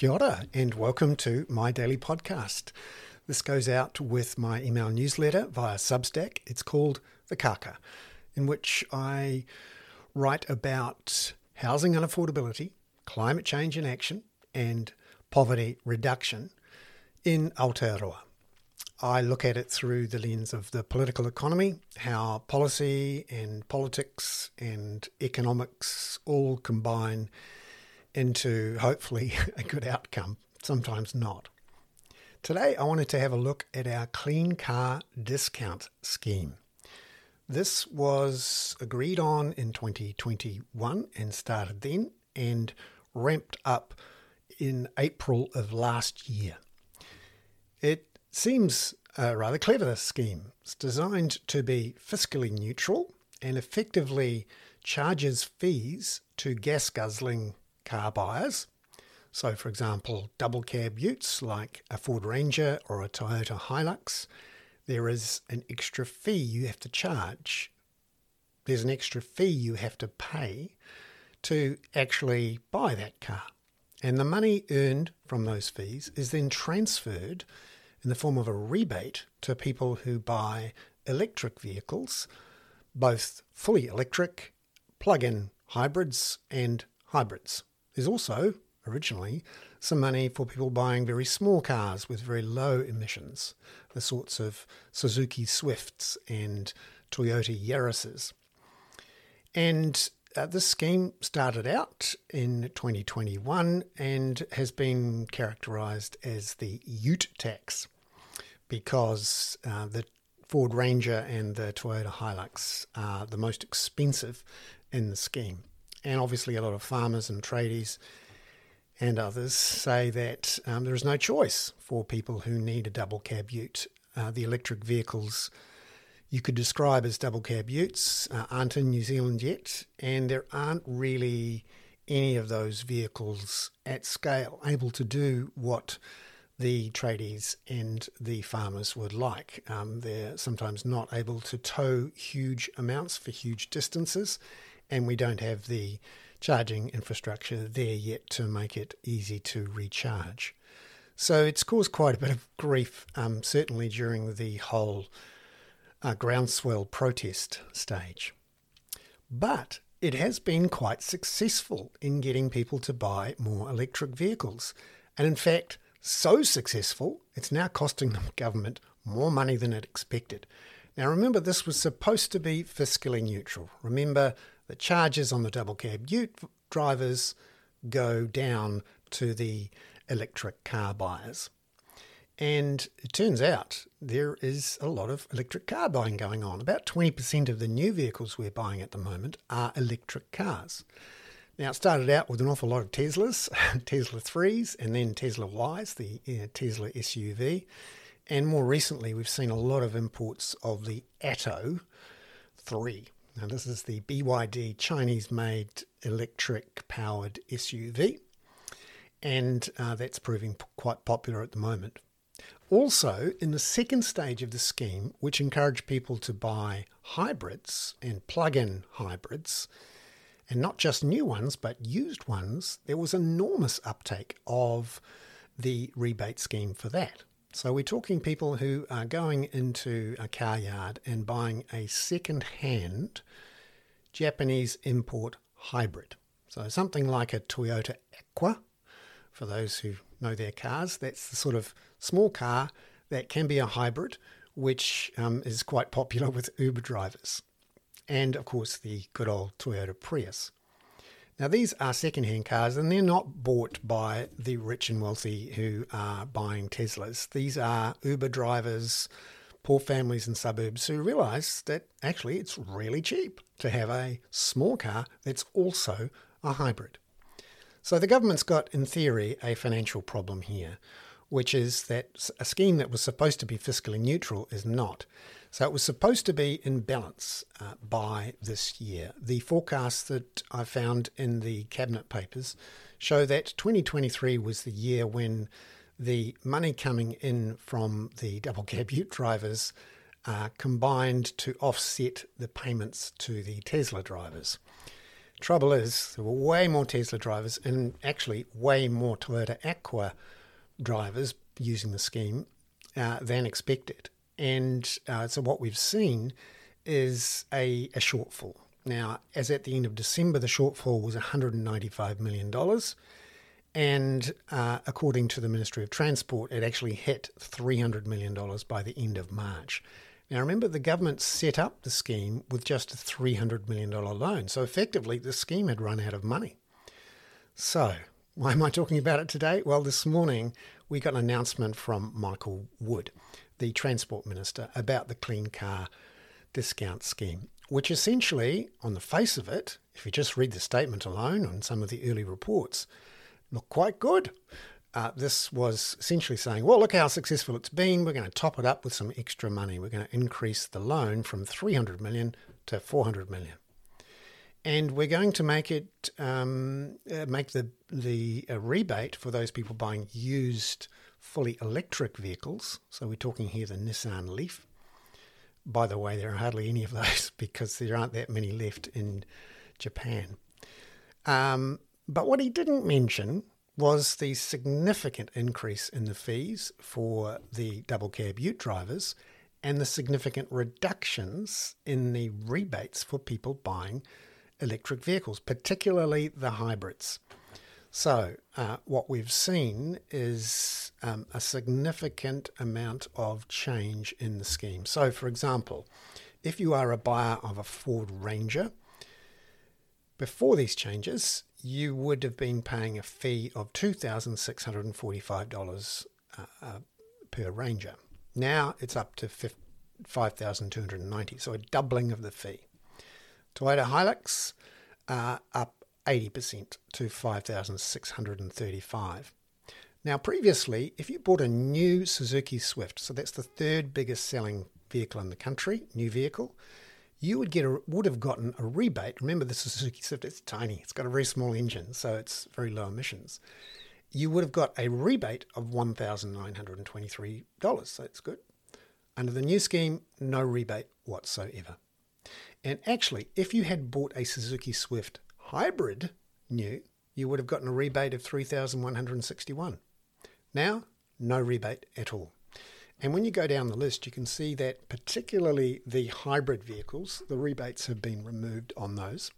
Kia ora, and welcome to my daily podcast. This goes out with my email newsletter via Substack. It's called The Kaka, in which I write about housing unaffordability, climate change in action, and poverty reduction in Aotearoa. I look at it through the lens of the political economy, how policy and politics and economics all combine into hopefully a good outcome, sometimes not. Today, I wanted to have a look at our Clean Car Discount Scheme. This was agreed on in 2021 and started then and ramped up in April of last year. It seems a rather clever scheme. It's designed to be fiscally neutral and effectively charges fees to gas guzzling car buyers. So, for example, double cab utes like a Ford Ranger or a Toyota Hilux, there is an extra fee you have to charge. There's an extra fee you have to pay to actually buy that car. And the money earned from those fees is then transferred in the form of a rebate to people who buy electric vehicles, both fully electric, plug in hybrids, and hybrids. There's also, originally, some money for people buying very small cars with very low emissions, the sorts of Suzuki Swifts and Toyota Yaris's. And uh, this scheme started out in 2021 and has been characterised as the Ute tax because uh, the Ford Ranger and the Toyota Hilux are the most expensive in the scheme. And obviously, a lot of farmers and tradies and others say that um, there is no choice for people who need a double cab ute. Uh, the electric vehicles you could describe as double cab utes uh, aren't in New Zealand yet, and there aren't really any of those vehicles at scale able to do what the tradies and the farmers would like. Um, they're sometimes not able to tow huge amounts for huge distances, and we don't have the charging infrastructure there yet to make it easy to recharge. So it's caused quite a bit of grief, um, certainly during the whole uh, groundswell protest stage. But it has been quite successful in getting people to buy more electric vehicles. And in fact, so successful, it's now costing the government more money than it expected. Now, remember, this was supposed to be fiscally neutral. Remember, the charges on the double cab ute drivers go down to the electric car buyers. And it turns out there is a lot of electric car buying going on. About 20% of the new vehicles we're buying at the moment are electric cars. Now, it started out with an awful lot of Teslas, Tesla 3s, and then Tesla Ys, the uh, Tesla SUV. And more recently, we've seen a lot of imports of the Atto 3. Now, this is the BYD Chinese made electric powered SUV, and uh, that's proving p- quite popular at the moment. Also, in the second stage of the scheme, which encouraged people to buy hybrids and plug in hybrids, and not just new ones, but used ones, there was enormous uptake of the rebate scheme for that. So we're talking people who are going into a car yard and buying a second hand Japanese import hybrid. So something like a Toyota Aqua, for those who know their cars, that's the sort of small car that can be a hybrid, which um, is quite popular with Uber drivers. And of course, the good old Toyota Prius. Now, these are second-hand cars and they're not bought by the rich and wealthy who are buying Teslas. These are Uber drivers, poor families in suburbs who realise that actually it's really cheap to have a small car that's also a hybrid. So the government's got, in theory, a financial problem here, which is that a scheme that was supposed to be fiscally neutral is not. So it was supposed to be in balance uh, by this year. The forecasts that I found in the cabinet papers show that 2023 was the year when the money coming in from the double cab ute drivers uh, combined to offset the payments to the Tesla drivers. Trouble is, there were way more Tesla drivers and actually way more Toyota Aqua drivers using the scheme uh, than expected. And uh, so what we've seen is a, a shortfall. Now, as at the end of December, the shortfall was $195 million. And uh, according to the Ministry of Transport, it actually hit $300 million by the end of March. Now, remember, the government set up the scheme with just a $300 million loan. So effectively, the scheme had run out of money. So, why am I talking about it today? Well, this morning we got an announcement from Michael Wood, the Transport Minister, about the Clean Car Discount Scheme, which essentially, on the face of it, if you just read the statement alone and some of the early reports, look quite good. Uh, this was essentially saying, well, look how successful it's been. We're going to top it up with some extra money. We're going to increase the loan from 300 million to 400 million. And we're going to make it um, uh, make the the uh, rebate for those people buying used fully electric vehicles. So we're talking here the Nissan Leaf. By the way, there are hardly any of those because there aren't that many left in Japan. Um, but what he didn't mention was the significant increase in the fees for the double cab ute drivers and the significant reductions in the rebates for people buying electric vehicles, particularly the hybrids. So, uh, what we've seen is um, a significant amount of change in the scheme. So, for example, if you are a buyer of a Ford Ranger, before these changes, you would have been paying a fee of $2,645 uh, uh, per Ranger. Now it's up to 5290 so a doubling of the fee. Toyota Hilux uh, up 80% to 5635 Now, previously, if you bought a new Suzuki Swift, so that's the third biggest selling vehicle in the country, new vehicle, you would get a, would have gotten a rebate. Remember, the Suzuki Swift it's tiny; it's got a very small engine, so it's very low emissions. You would have got a rebate of one thousand nine hundred and twenty-three dollars. So it's good. Under the new scheme, no rebate whatsoever. And actually, if you had bought a Suzuki Swift hybrid new, you would have gotten a rebate of three thousand one hundred and sixty-one. Now, no rebate at all. And when you go down the list, you can see that particularly the hybrid vehicles, the rebates have been removed on those.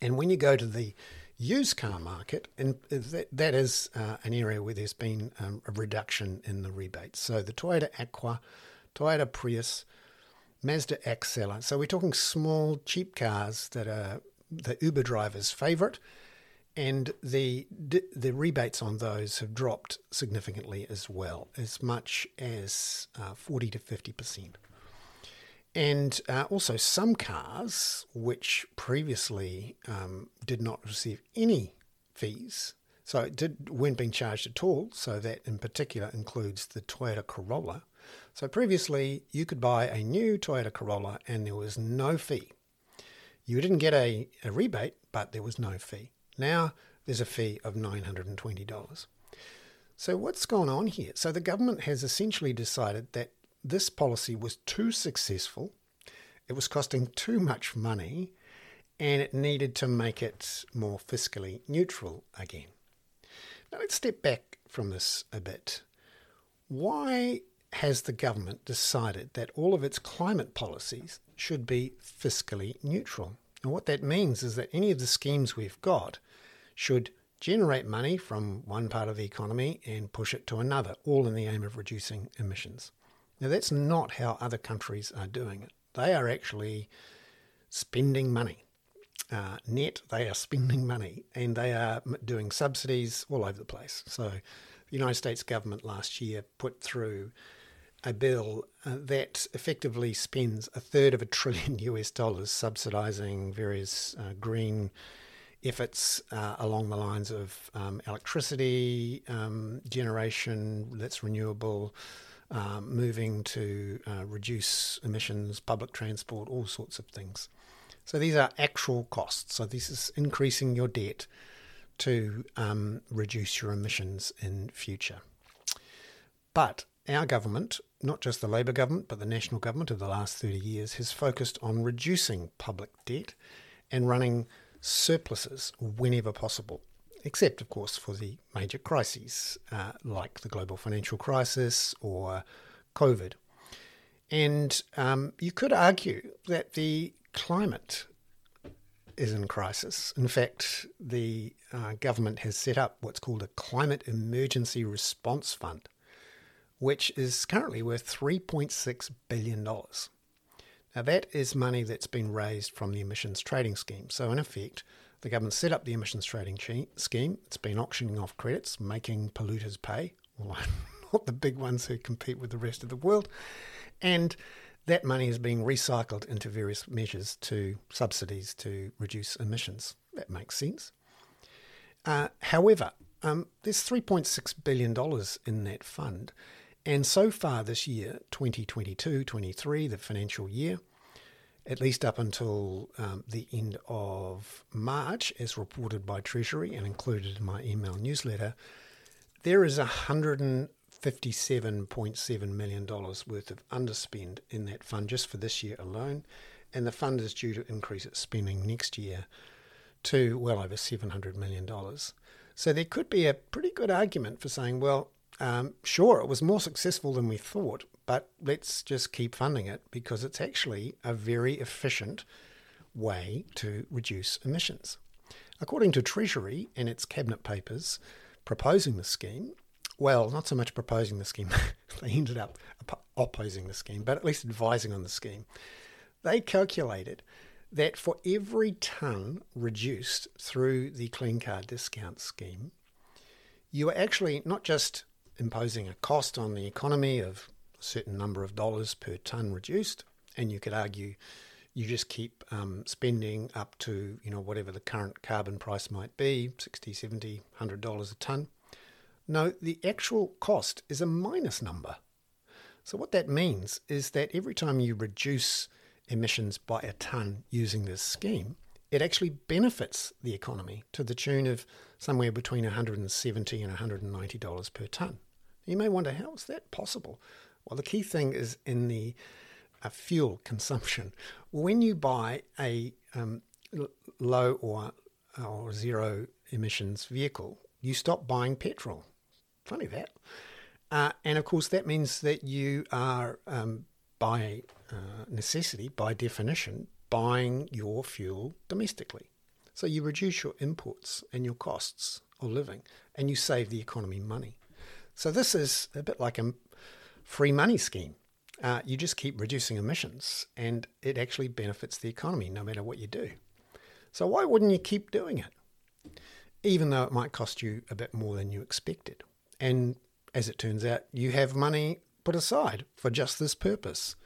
And when you go to the used car market, and that, that is uh, an area where there's been um, a reduction in the rebates. So the Toyota Aqua, Toyota Prius, Mazda Axela. So we're talking small, cheap cars that are the Uber driver's favourite and the the rebates on those have dropped significantly as well, as much as uh, forty to fifty percent. And uh, also, some cars which previously um, did not receive any fees, so it did, weren't being charged at all. So that, in particular, includes the Toyota Corolla. So previously, you could buy a new Toyota Corolla and there was no fee. You didn't get a, a rebate, but there was no fee. Now there's a fee of $920. So, what's gone on here? So, the government has essentially decided that this policy was too successful, it was costing too much money, and it needed to make it more fiscally neutral again. Now, let's step back from this a bit. Why has the government decided that all of its climate policies should be fiscally neutral? And what that means is that any of the schemes we've got should generate money from one part of the economy and push it to another, all in the aim of reducing emissions. Now, that's not how other countries are doing it. They are actually spending money. Uh, net, they are spending money and they are doing subsidies all over the place. So, the United States government last year put through a bill uh, that effectively spends a third of a trillion US dollars subsidizing various uh, green efforts uh, along the lines of um, electricity um, generation that's renewable, um, moving to uh, reduce emissions, public transport, all sorts of things. So these are actual costs. So this is increasing your debt to um, reduce your emissions in future. But our government, not just the Labour government, but the national government of the last 30 years, has focused on reducing public debt and running surpluses whenever possible, except, of course, for the major crises uh, like the global financial crisis or COVID. And um, you could argue that the climate is in crisis. In fact, the uh, government has set up what's called a Climate Emergency Response Fund, which is currently worth $3.6 billion. Now, that is money that's been raised from the emissions trading scheme. So, in effect, the government set up the emissions trading scheme. It's been auctioning off credits, making polluters pay, not the big ones who compete with the rest of the world. And that money is being recycled into various measures to subsidies to reduce emissions. That makes sense. Uh, however, um, there's $3.6 billion in that fund. And so far this year, 2022 23, the financial year, at least up until um, the end of March, as reported by Treasury and included in my email newsletter, there is 100 $57.7 million worth of underspend in that fund just for this year alone. And the fund is due to increase its spending next year to well over $700 million. So there could be a pretty good argument for saying, well, um, sure, it was more successful than we thought, but let's just keep funding it because it's actually a very efficient way to reduce emissions. According to Treasury and its cabinet papers proposing the scheme, well, not so much proposing the scheme, they ended up opposing the scheme, but at least advising on the scheme. They calculated that for every tonne reduced through the Clean Car Discount Scheme, you are actually not just imposing a cost on the economy of a certain number of dollars per tonne reduced, and you could argue you just keep um, spending up to you know whatever the current carbon price might be 60 70 100 dollars a tonne no, the actual cost is a minus number. So, what that means is that every time you reduce emissions by a tonne using this scheme, it actually benefits the economy to the tune of somewhere between 170 and $190 per tonne. You may wonder, how is that possible? Well, the key thing is in the uh, fuel consumption. When you buy a um, low or, or zero emissions vehicle, you stop buying petrol. Funny that. Uh, and of course, that means that you are, um, by uh, necessity, by definition, buying your fuel domestically. So you reduce your imports and your costs of living, and you save the economy money. So this is a bit like a free money scheme. Uh, you just keep reducing emissions, and it actually benefits the economy no matter what you do. So why wouldn't you keep doing it? Even though it might cost you a bit more than you expected. And as it turns out, you have money put aside for just this purpose.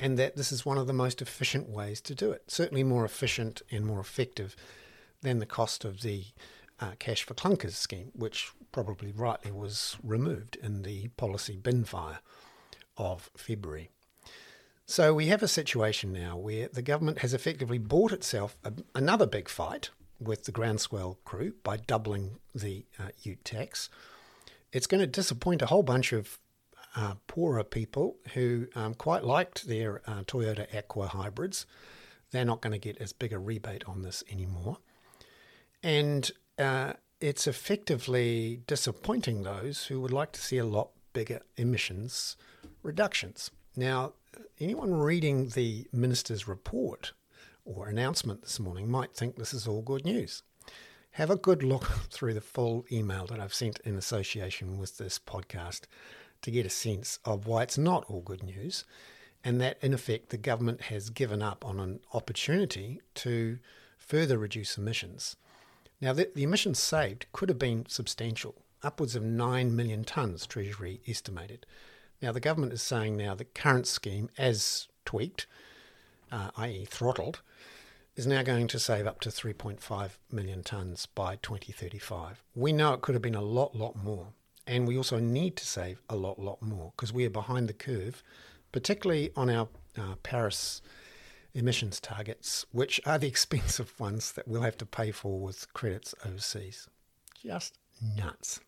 And that this is one of the most efficient ways to do it. Certainly more efficient and more effective than the cost of the uh, cash for clunkers scheme, which probably rightly was removed in the policy bin fire of February. So we have a situation now where the government has effectively bought itself a, another big fight with the groundswell crew by doubling the uh, ute tax it's going to disappoint a whole bunch of uh, poorer people who um, quite liked their uh, Toyota Aqua hybrids. They're not going to get as big a rebate on this anymore. And uh, it's effectively disappointing those who would like to see a lot bigger emissions reductions. Now, anyone reading the minister's report or announcement this morning might think this is all good news have a good look through the full email that I've sent in association with this podcast to get a sense of why it's not all good news and that, in effect, the government has given up on an opportunity to further reduce emissions. Now, the, the emissions saved could have been substantial, upwards of 9 million tonnes, Treasury estimated. Now, the government is saying now the current scheme, as tweaked, uh, i.e., throttled, is now going to save up to 3.5 million tonnes by 2035. We know it could have been a lot, lot more. And we also need to save a lot, lot more because we are behind the curve, particularly on our uh, Paris emissions targets, which are the expensive ones that we'll have to pay for with credits overseas. Just nuts.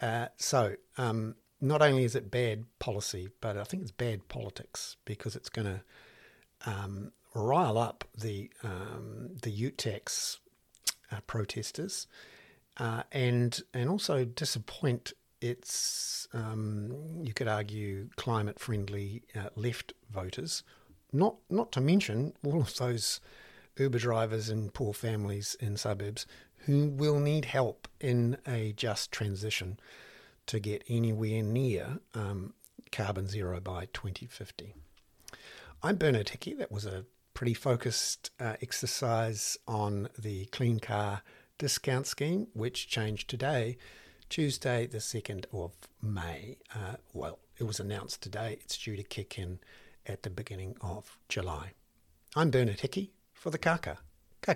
Uh, so, um, not only is it bad policy, but I think it's bad politics because it's going to um, rile up the um, the ute tax uh, protesters uh, and and also disappoint its um, you could argue climate friendly uh, left voters. Not not to mention all of those Uber drivers and poor families in suburbs who will need help in a just transition to get anywhere near um, carbon zero by 2050. I'm Bernard Hickey. That was a pretty focused uh, exercise on the Clean Car Discount Scheme, which changed today, Tuesday, the 2nd of May. Uh, well, it was announced today. It's due to kick in at the beginning of July. I'm Bernard Hickey for the Kaka. Ka.